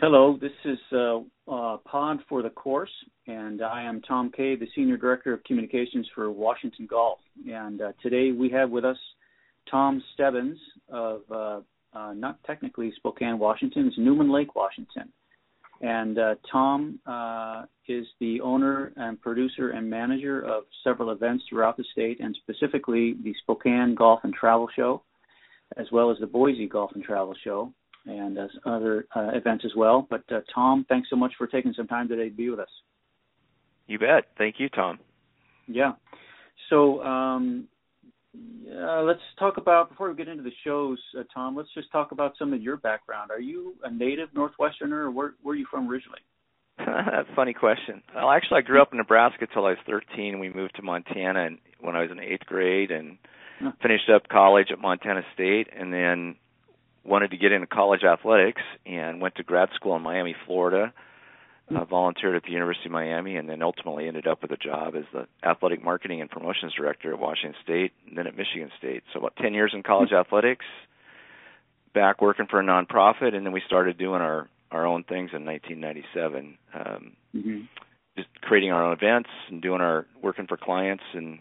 Hello, this is uh, uh, Pod for the Course, and I am Tom Kay, the Senior Director of Communications for Washington Golf. And uh, today we have with us Tom Stebbins of uh, uh, not technically Spokane, Washington, it's Newman Lake, Washington. And uh, Tom is the owner and producer and manager of several events throughout the state, and specifically the Spokane Golf and Travel Show, as well as the Boise Golf and Travel Show and uh, other uh, events as well. But uh, Tom, thanks so much for taking some time today to be with us. You bet. Thank you, Tom. Yeah. So um, let's talk about before we get into the shows, uh, Tom. Let's just talk about some of your background. Are you a native Northwesterner, or where, where are you from originally? Funny question. Well, actually, I grew up in Nebraska till I was 13. We moved to Montana when I was in eighth grade, and finished up college at Montana State, and then wanted to get into college athletics and went to grad school in Miami, Florida. Uh, volunteered at the University of Miami, and then ultimately ended up with a job as the athletic marketing and promotions director at Washington State, and then at Michigan State. So about 10 years in college athletics, back working for a nonprofit, and then we started doing our our own things in 1997. Um, mm-hmm. Just creating our own events and doing our working for clients and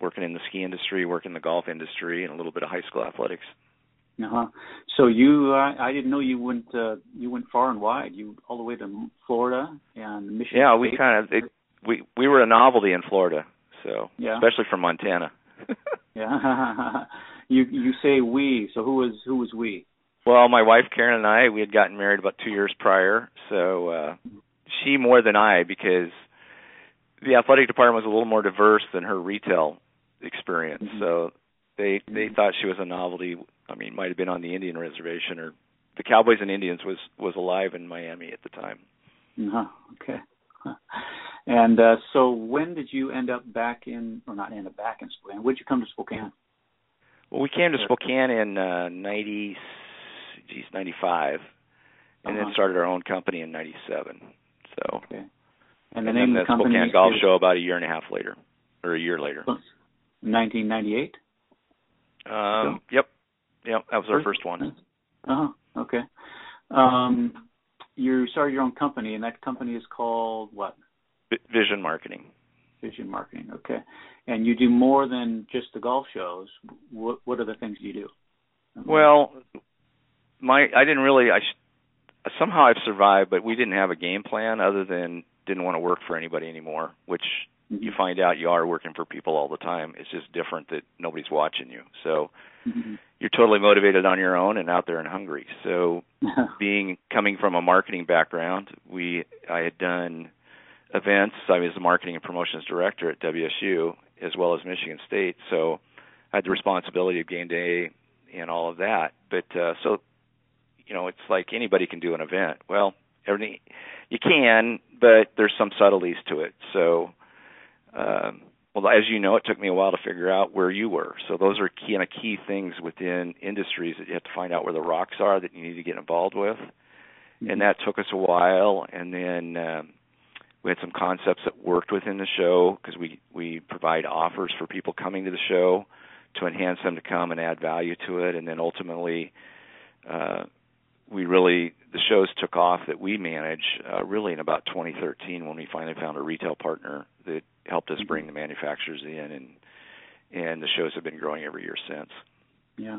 working in the ski industry, working in the golf industry, and a little bit of high school athletics. Uh-huh. So you, uh, I didn't know you went uh, you went far and wide. You all the way to Florida and Michigan. Yeah, State. we kind of it, we we were a novelty in Florida, so yeah. especially from Montana. yeah, you you say we. So who was who was we? Well, my wife Karen and I we had gotten married about two years prior, so uh, she more than I because the athletic department was a little more diverse than her retail experience. Mm-hmm. So they they mm-hmm. thought she was a novelty. I mean, might have been on the Indian reservation or the Cowboys and Indians was was alive in Miami at the time. Uh-huh. Okay. And uh, so, when did you end up back in, or not end up back in Spokane? When did you come to Spokane? Well, we came to Spokane in uh, ninety, geez, ninety five, and uh-huh. then started our own company in ninety seven. So. Okay. And the and name then of the company Spokane Golf Show about a year and a half later, or a year later. Nineteen ninety eight. Um, so, yep, yep, that was our first one. Uh huh. Okay. Um, you started your own company, and that company is called what? Vision Marketing. Vision Marketing. Okay. And you do more than just the golf shows. What What are the things you do? Well, my I didn't really I somehow I've survived, but we didn't have a game plan other than didn't want to work for anybody anymore, which you find out you are working for people all the time. It's just different that nobody's watching you. So mm-hmm. you're totally motivated on your own and out there and hungry. So being coming from a marketing background, we I had done events. I was the marketing and promotions director at WSU as well as Michigan State. So I had the responsibility of game day and all of that. But uh so you know, it's like anybody can do an event. Well, everything you can, but there's some subtleties to it. So um, well, as you know, it took me a while to figure out where you were. So those are key kind of key things within industries that you have to find out where the rocks are that you need to get involved with, mm-hmm. and that took us a while. And then um, we had some concepts that worked within the show because we we provide offers for people coming to the show to enhance them to come and add value to it, and then ultimately. Uh, we really the shows took off that we manage uh, really in about 2013 when we finally found a retail partner that helped us bring the manufacturers in, and and the shows have been growing every year since. Yeah.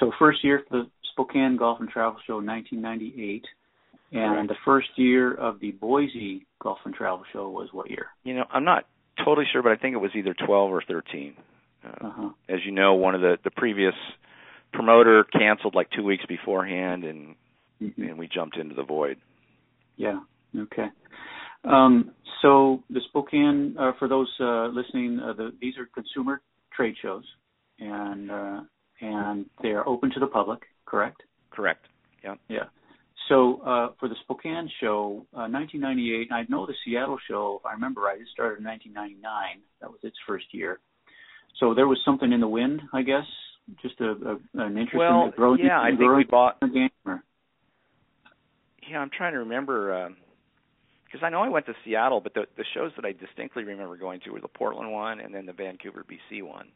So first year for the Spokane Golf and Travel Show, 1998, and the first year of the Boise Golf and Travel Show was what year? You know, I'm not totally sure, but I think it was either 12 or 13. Uh, uh-huh. As you know, one of the the previous promoter canceled like two weeks beforehand, and mm-hmm. and we jumped into the void. Yeah. Okay. Um, so the Spokane, uh, for those uh, listening, uh, the, these are consumer trade shows, and uh, and they are open to the public. Correct. Correct. Yeah. Yeah. So uh, for the Spokane show, 1998, uh, I know the Seattle show. If I remember right, it started in 1999. That was its first year. So there was something in the wind, I guess. Just a, a an interest well, in the yeah, I think we bought. Game, or? Yeah, I'm trying to remember. Um, because I know I went to Seattle, but the the shows that I distinctly remember going to were the Portland one and then the Vancouver, BC one,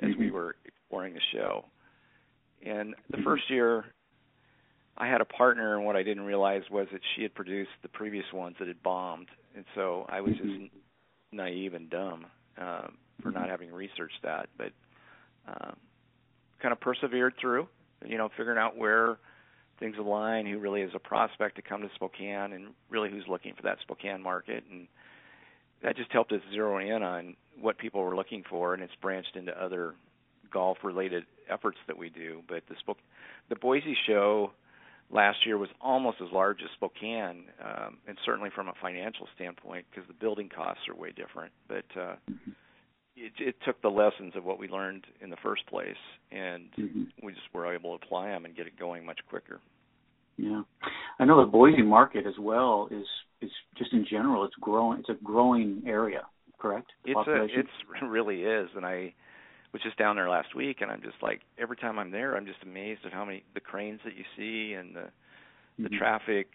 as mm-hmm. we were exploring the show. And the mm-hmm. first year, I had a partner, and what I didn't realize was that she had produced the previous ones that had bombed, and so I was mm-hmm. just naive and dumb uh, for not having researched that. But uh, kind of persevered through, you know, figuring out where things align, who really is a prospect to come to Spokane, and really who's looking for that Spokane market, and that just helped us zero in on what people were looking for, and it's branched into other golf-related efforts that we do. But the Spok- the Boise show last year was almost as large as Spokane, um, and certainly from a financial standpoint, because the building costs are way different. But uh, mm-hmm. It, it took the lessons of what we learned in the first place, and mm-hmm. we just were able to apply them and get it going much quicker. Yeah, I know the Boise market as well is is just in general it's growing. It's a growing area, correct? It's a, it's it really is, and I was just down there last week, and I'm just like every time I'm there, I'm just amazed at how many the cranes that you see and the mm-hmm. the traffic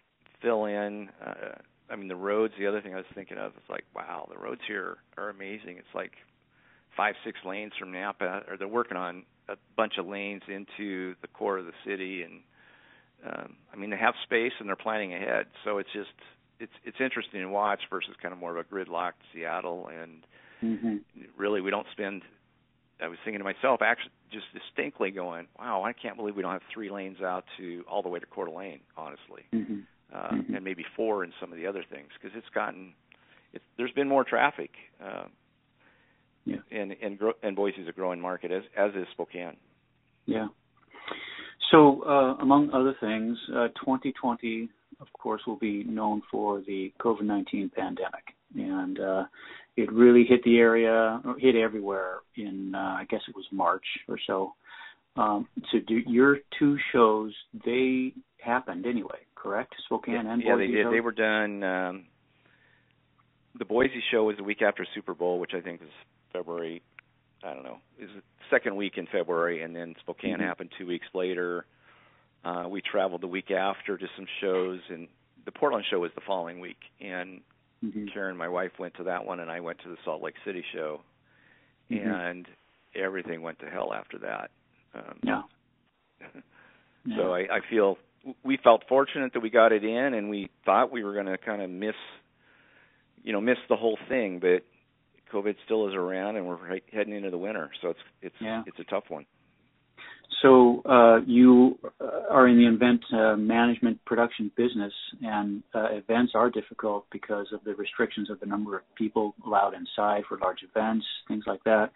fill in. Uh, I mean, the roads. The other thing I was thinking of is like, wow, the roads here are amazing. It's like five, six lanes from Nampa, or they're working on a bunch of lanes into the core of the city, and um, I mean, they have space and they're planning ahead. So it's just it's it's interesting to watch versus kind of more of a gridlocked Seattle, and mm-hmm. really we don't spend I was thinking to myself, actually, just distinctly going, "Wow, I can't believe we don't have three lanes out to all the way to Coeur d'Alene." Honestly, mm-hmm. Uh, mm-hmm. and maybe four in some of the other things because it's gotten, it's, there's been more traffic. Uh, yeah. And and gro- and Boise is a growing market as as is Spokane. Yeah. So uh, among other things, uh, 2020, of course, will be known for the COVID-19 pandemic, and uh, it really hit the area, hit everywhere in uh, I guess it was March or so. Um, so do your two shows they happened anyway, correct? Spokane yeah, and yeah, Boise. Yeah, they did. They were done. Um, the Boise show was the week after Super Bowl, which I think was February. I don't know. Is the second week in February, and then Spokane mm-hmm. happened two weeks later. Uh, we traveled the week after to some shows, and the Portland show was the following week. And Mm-hmm. Karen, my wife, went to that one, and I went to the Salt Lake City show, mm-hmm. and everything went to hell after that. Um, yeah. so I, I feel we felt fortunate that we got it in, and we thought we were going to kind of miss, you know, miss the whole thing, but COVID still is around, and we're heading into the winter, so it's it's yeah. it's a tough one. So uh, you uh, are in the event uh, management production business, and uh, events are difficult because of the restrictions of the number of people allowed inside for large events, things like that.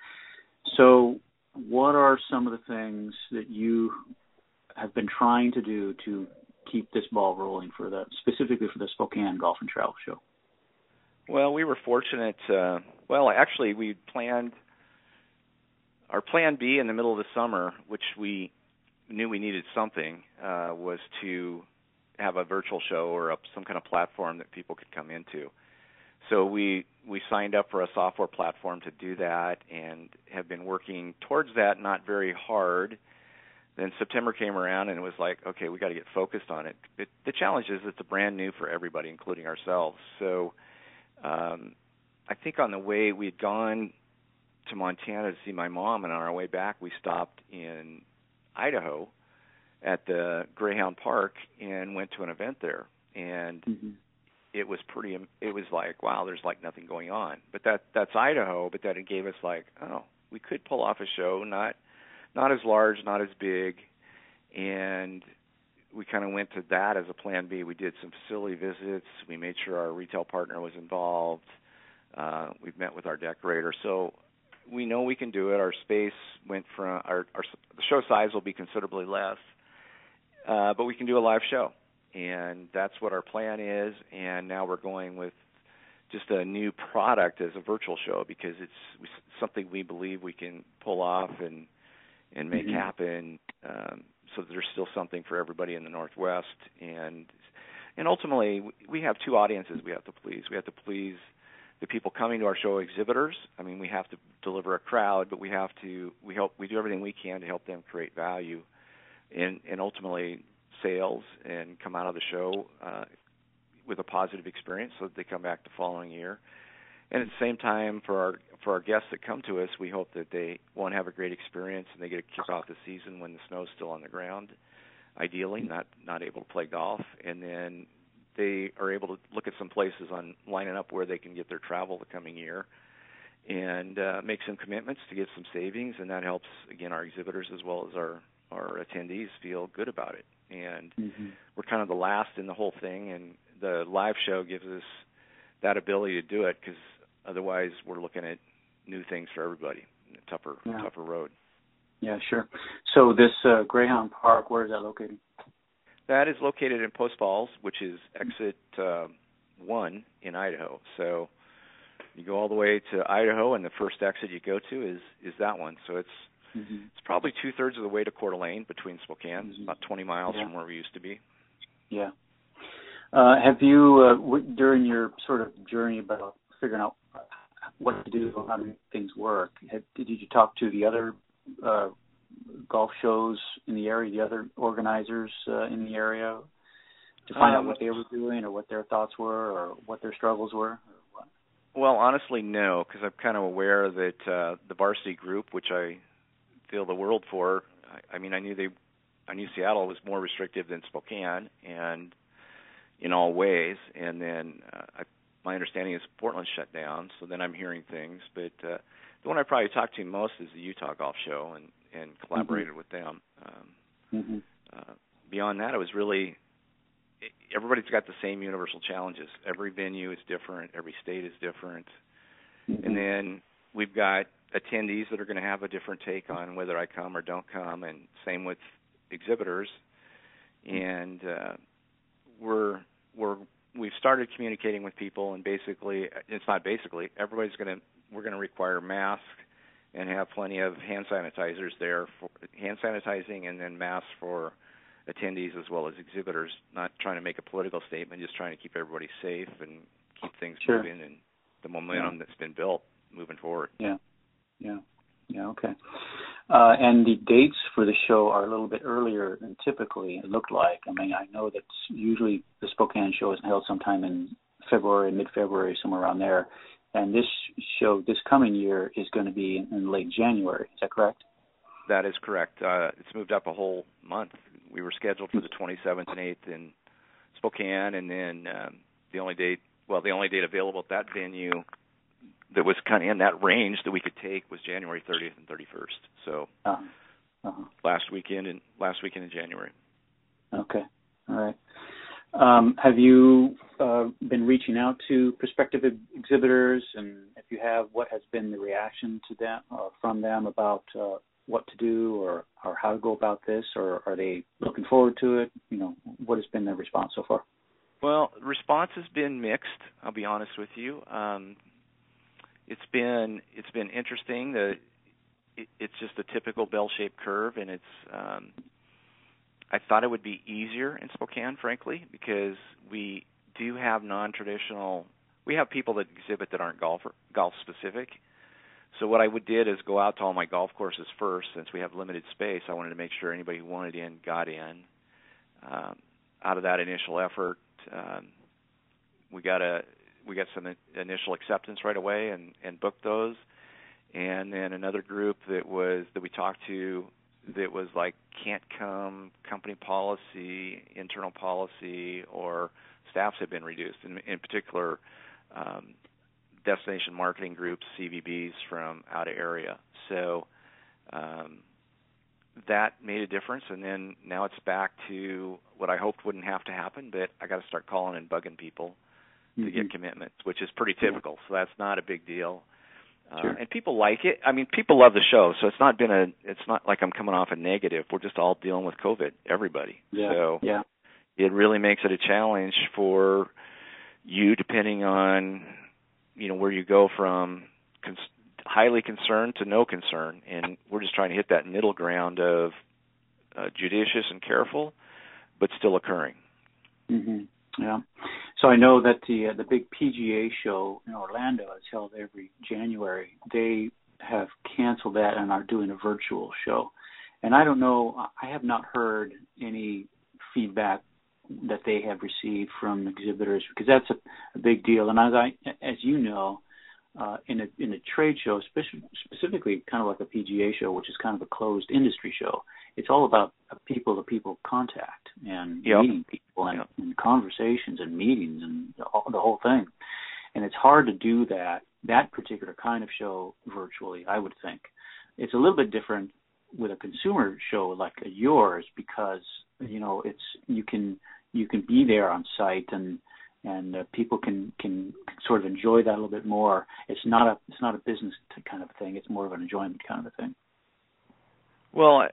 So, what are some of the things that you have been trying to do to keep this ball rolling for the specifically for the Spokane Golf and Travel Show? Well, we were fortunate. Uh, well, actually, we planned our plan B in the middle of the summer, which we knew we needed something, uh, was to have a virtual show or a, some kind of platform that people could come into. So we we signed up for a software platform to do that, and have been working towards that. Not very hard. Then September came around, and it was like, okay, we got to get focused on it. it. The challenge is it's brand new for everybody, including ourselves. So um, I think on the way we'd gone to Montana to see my mom, and on our way back, we stopped in Idaho at the Greyhound Park and went to an event there. And mm-hmm. it was pretty. It was like, wow, there's like nothing going on. But that that's Idaho. But that it gave us like, oh, we could pull off a show, not not as large, not as big, and we kind of went to that as a plan B. We did some facility visits. We made sure our retail partner was involved. Uh, we've met with our decorator. So we know we can do it. Our space went from our, our the show size will be considerably less, uh, but we can do a live show, and that's what our plan is. And now we're going with just a new product as a virtual show because it's something we believe we can pull off and and make mm-hmm. happen. Um, so there's still something for everybody in the Northwest, and and ultimately we have two audiences we have to please. We have to please the people coming to our show exhibitors. I mean, we have to deliver a crowd, but we have to we help we do everything we can to help them create value, and and ultimately sales and come out of the show uh, with a positive experience, so that they come back the following year. And at the same time, for our for our guests that come to us, we hope that they want to have a great experience and they get to kick off the season when the snow's still on the ground. ideally not not able to play golf, and then they are able to look at some places on lining up where they can get their travel the coming year and uh, make some commitments to get some savings, and that helps again our exhibitors as well as our our attendees feel good about it. And mm-hmm. we're kind of the last in the whole thing, and the live show gives us that ability to do it because otherwise we're looking at new things for everybody, a tougher yeah. tougher road. Yeah, sure. So this uh, Greyhound Park, where is that located? That is located in Post Falls, which is exit uh, one in Idaho. So you go all the way to Idaho, and the first exit you go to is is that one. So it's mm-hmm. it's probably two thirds of the way to Coeur d'Alene between Spokane, mm-hmm. about 20 miles yeah. from where we used to be. Yeah. Uh, have you uh, w- during your sort of journey about figuring out what to do, how to make things work? Had, did you talk to the other uh, golf shows in the area, the other organizers uh, in the area, to find um, out what they were doing or what their thoughts were or what their struggles were? Well, honestly, no, because I'm kind of aware that uh, the varsity group, which I feel the world for, I, I mean, I knew they, I knew Seattle was more restrictive than Spokane, and in all ways. And then uh, I, my understanding is Portland shut down, so then I'm hearing things. But uh, the one I probably talked to most is the Utah Golf Show, and and collaborated mm-hmm. with them. Um, mm-hmm. uh, beyond that, it was really everybody's got the same universal challenges. Every venue is different. Every state is different. Mm-hmm. And then we've got attendees that are going to have a different take on whether I come or don't come, and same with exhibitors. And uh, we're we're we've started communicating with people, and basically, it's not basically everybody's going to we're going to require masks and have plenty of hand sanitizers there for hand sanitizing, and then masks for attendees as well as exhibitors, not trying to make a political statement, just trying to keep everybody safe and keep things sure. moving and the momentum yeah. that's been built moving forward. Yeah, yeah, yeah. Okay. Uh, and the dates for the show are a little bit earlier than typically it looked like. I mean, I know that usually the Spokane show is held sometime in February, mid-February, somewhere around there. And this show this coming year is going to be in late January. Is that correct? That is correct. Uh, it's moved up a whole month we were scheduled for the 27th and 8th in Spokane, and then um, the only date, well, the only date available at that venue that was kind of in that range that we could take was January 30th and 31st. So uh-huh. Uh-huh. last weekend in last weekend in January. Okay, all right. Um, have you uh, been reaching out to prospective exhibitors, and if you have, what has been the reaction to them uh, from them about uh, what to do or or how to go about this, or are they looking forward to it? You know, what has been their response so far? Well, response has been mixed. I'll be honest with you. Um, it's been it's been interesting. The it, it's just a typical bell-shaped curve, and it's. Um, I thought it would be easier in Spokane, frankly, because we do have non-traditional. We have people that exhibit that aren't golfer golf specific, so what I would did is go out to all my golf courses first, since we have limited space. I wanted to make sure anybody who wanted in got in. Um, out of that initial effort, um, we got a we got some initial acceptance right away and and booked those. And then another group that was that we talked to that was like can't come company policy, internal policy, or staffs have been reduced. In, in particular, um, destination marketing groups, CVBs from out of area. So um, that made a difference, and then now it's back to what I hoped wouldn't have to happen, but I got to start calling and bugging people mm-hmm. to get commitments, which is pretty typical. So that's not a big deal. Uh, sure. and people like it. I mean, people love the show, so it's not been a. It's not like I'm coming off a negative. We're just all dealing with COVID. Everybody. Yeah. So yeah. It really makes it a challenge for you, depending on you know where you go from cons- highly concerned to no concern, and we're just trying to hit that middle ground of uh, judicious and careful, but still occurring. Mm-hmm. Yeah. So I know that the uh, the big PGA show in Orlando is held every January. They have canceled that and are doing a virtual show. And I don't know. I have not heard any feedback that they have received from exhibitors because that's a, a big deal. And as I, as you know, uh, in a in a trade show, specifically kind of like a PGA show, which is kind of a closed industry show. It's all about people to people contact and yep. meeting people and, yep. and conversations and meetings and the, the whole thing. And it's hard to do that that particular kind of show virtually. I would think it's a little bit different with a consumer show like yours because you know it's you can you can be there on site and and uh, people can, can sort of enjoy that a little bit more. It's not a it's not a business kind of thing. It's more of an enjoyment kind of a thing. Well,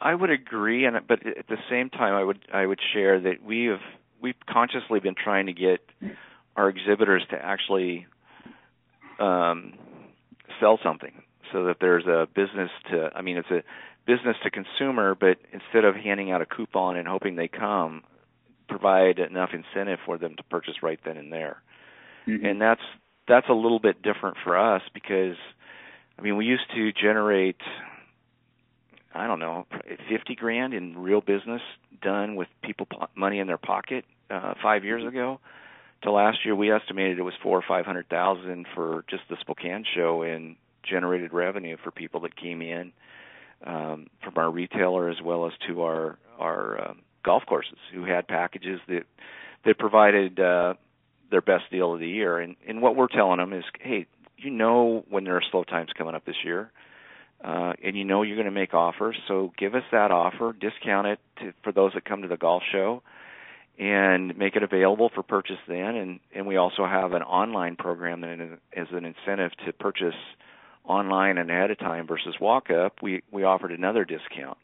I would agree, and but at the same time, I would I would share that we have we've consciously been trying to get our exhibitors to actually um, sell something, so that there's a business to. I mean, it's a business to consumer, but instead of handing out a coupon and hoping they come, provide enough incentive for them to purchase right then and there. Mm-hmm. And that's that's a little bit different for us because I mean, we used to generate I don't know, 50 grand in real business done with people money in their pocket uh 5 years ago. To last year we estimated it was 4 or 500,000 for just the Spokane show in generated revenue for people that came in um from our retailer as well as to our our um, golf courses who had packages that that provided uh, their best deal of the year. And and what we're telling them is, hey, you know when there are slow times coming up this year, uh, and you know you're going to make offers, so give us that offer, discount it to, for those that come to the golf show, and make it available for purchase then. And and we also have an online program that is an incentive to purchase online and ahead of time versus walk up. We we offered another discount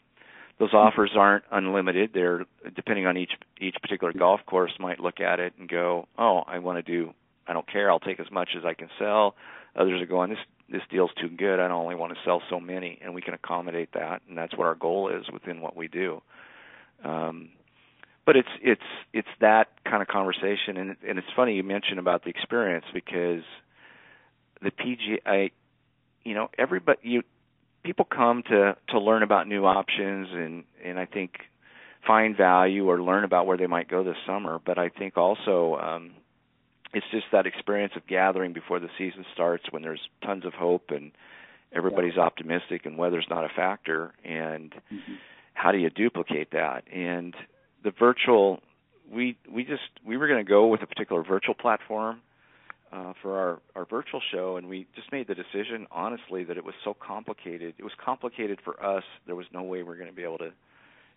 those offers aren't unlimited. They're depending on each each particular golf course might look at it and go, "Oh, I want to do I don't care. I'll take as much as I can sell." Others are going, "This this deal's too good. I only want to sell so many." And we can accommodate that, and that's what our goal is within what we do. Um but it's it's it's that kind of conversation and and it's funny you mentioned about the experience because the PGA you know everybody you people come to to learn about new options and and I think find value or learn about where they might go this summer. But I think also um, it's just that experience of gathering before the season starts when there's tons of hope and everybody's yeah. optimistic and weather's not a factor. And mm-hmm. how do you duplicate that? And the virtual we we just we were going to go with a particular virtual platform uh, for our, our virtual show, and we just made the decision, honestly, that it was so complicated. It was complicated for us. There was no way we are going to be able to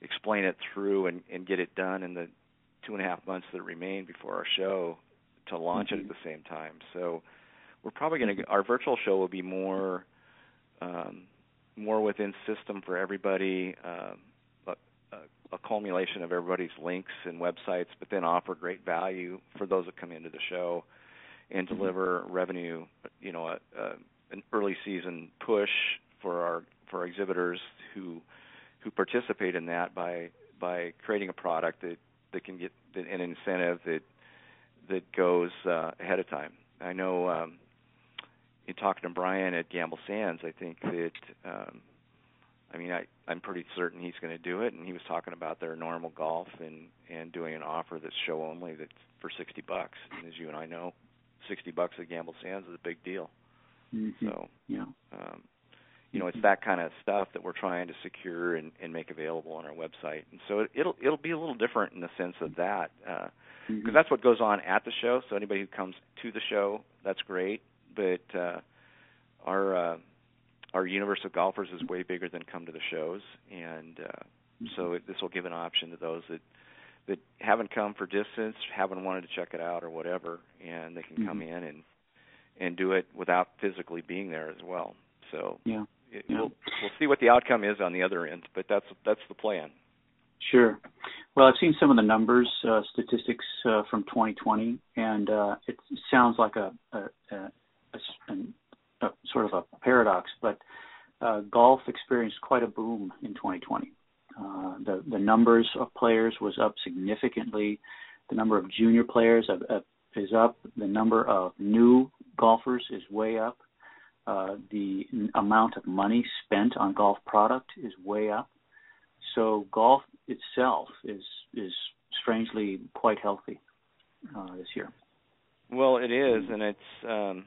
explain it through and, and get it done in the two and a half months that remain before our show to launch mm-hmm. it at the same time. So we're probably going to our virtual show will be more um, more within system for everybody. Um, a, a culmination of everybody's links and websites, but then offer great value for those that come into the show and Mm-hmm. deliver revenue, you know, a, a, an early season push for our for our exhibitors who who participate in that by by creating a product that that can get an incentive that that goes uh, ahead of time. I know um, in talking to Brian at Gamble Sands, I think that um, I mean I I'm pretty certain he's going to do it, and he was talking about their normal golf and and doing an offer that's show only that's for 60 bucks. And as you and I know, sixty bucks at Gamble Sands is a big deal. Mm-hmm. So yeah, um, you know, it's Mm-hmm. that kind of stuff that we're trying to secure and, and make available on our website. And so it, it'll it'll be a little different in the sense of that because uh, Mhm. that's what goes on at the show. So anybody who comes to the show, that's great. But uh, our uh, our universe of golfers is way bigger than come to the shows, and uh, so it, this will give an option to those that that haven't come for distance, haven't wanted to check it out or whatever, and they can Mhm. come in and and do it without physically being there as well. So yeah, it, Yeah. we'll we'll see what the outcome is on the other end, but that's that's the plan. sure. Well, I've seen some of the numbers, uh, statistics uh, from 2020, and uh, it sounds like a, a, a, a, a sort of a paradox, but uh, golf experienced quite a boom in 2020. Uh, the the numbers of players was up significantly. The number of junior players is up. The number of new golfers is way up. Uh, the n- amount of money spent on golf product is way up. So golf itself is is strangely quite healthy uh, this year. Well, it is, and it's um,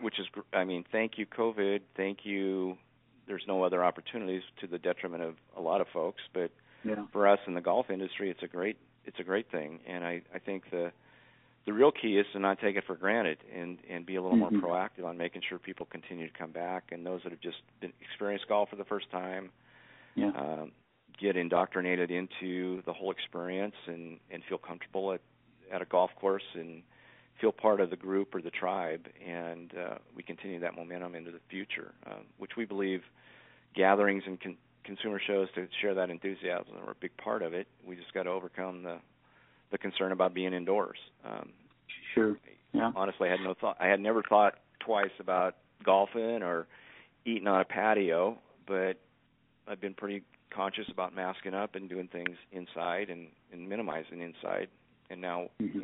which is I mean, thank you COVID, thank you. There's no other opportunities to the detriment of a lot of folks, but yeah. for us in the golf industry, it's a great it's a great thing, and I I think the the real key is to not take it for granted and and be a little mm-hmm. more proactive on making sure people continue to come back and those that have just been experienced golf for the first time yeah. um, get indoctrinated into the whole experience and and feel comfortable at at a golf course and feel part of the group or the tribe and uh, we continue that momentum into the future um, which we believe gatherings and con- consumer shows to share that enthusiasm are a big part of it we just got to overcome the the concern about being indoors. Um, sure. Yeah. Honestly, I had no thought. I had never thought twice about golfing or eating on a patio, but I've been pretty conscious about masking up and doing things inside and, and minimizing inside. And now, mm-hmm.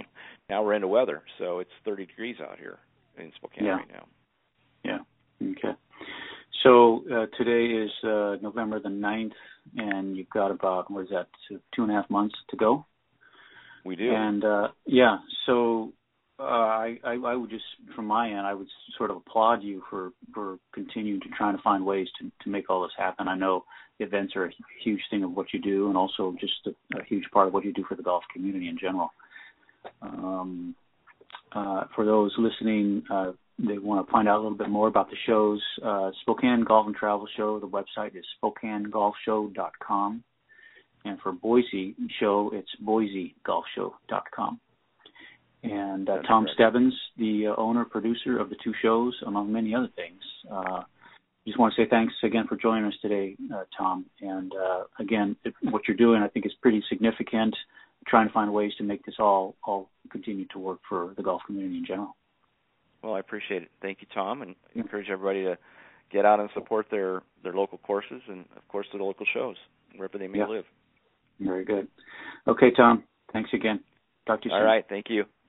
now we're into weather, so it's 30 degrees out here in Spokane yeah. right now. Yeah. Okay. So uh, today is uh, November the 9th, and you've got about what is that, two and a half months to go? We do. And uh, yeah, so uh, I, I would just from my end I would sort of applaud you for for continuing to trying to find ways to to make all this happen. I know the events are a huge thing of what you do, and also just a, a huge part of what you do for the golf community in general. Um, uh, for those listening, uh, they want to find out a little bit more about the shows. Uh, Spokane Golf and Travel Show. The website is SpokaneGolfShow.com. And for Boise show, it's BoiseGolfShow.com. And uh, Tom correct. Stebbins, the uh, owner producer of the two shows, among many other things. Uh, just want to say thanks again for joining us today, uh, Tom. And uh, again, it, what you're doing, I think, is pretty significant. Trying to find ways to make this all all continue to work for the golf community in general. Well, I appreciate it. Thank you, Tom, and encourage everybody to get out and support their their local courses and, of course, the local shows wherever they may yeah. live. Very good. Okay, Tom. Thanks again. Talk to you soon. right. Thank you.